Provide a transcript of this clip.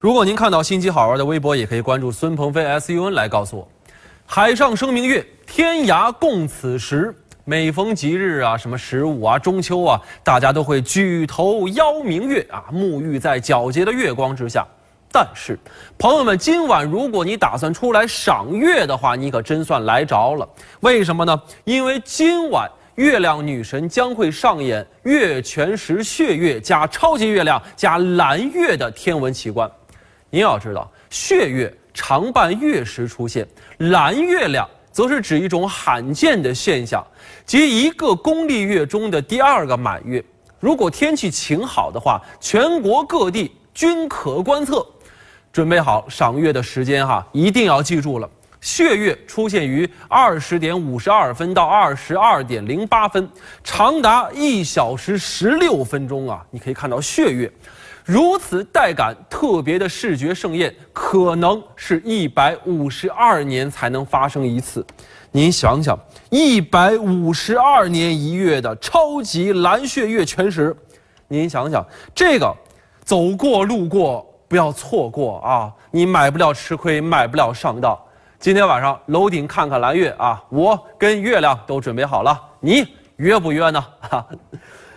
如果您看到新奇好玩的微博，也可以关注孙鹏飞 S U N 来告诉我。海上生明月，天涯共此时。每逢吉日啊，什么十五啊、中秋啊，大家都会举头邀明月啊，沐浴在皎洁的月光之下。但是，朋友们，今晚如果你打算出来赏月的话，你可真算来着了。为什么呢？因为今晚月亮女神将会上演月全食血月加超级月亮加蓝月的天文奇观。您要知道，血月常伴月食出现，蓝月亮则是指一种罕见的现象，即一个公历月中的第二个满月。如果天气晴好的话，全国各地均可观测。准备好赏月的时间哈，一定要记住了。血月出现于二十点五十二分到二十二点零八分，长达一小时十六分钟啊！你可以看到血月。如此带感特别的视觉盛宴，可能是一百五十二年才能发生一次。您想想，一百五十二年一月的超级蓝血月全食，您想想这个，走过路过不要错过啊！你买不了吃亏，买不了上当。今天晚上楼顶看看蓝月啊！我跟月亮都准备好了，你约不约呢？哈。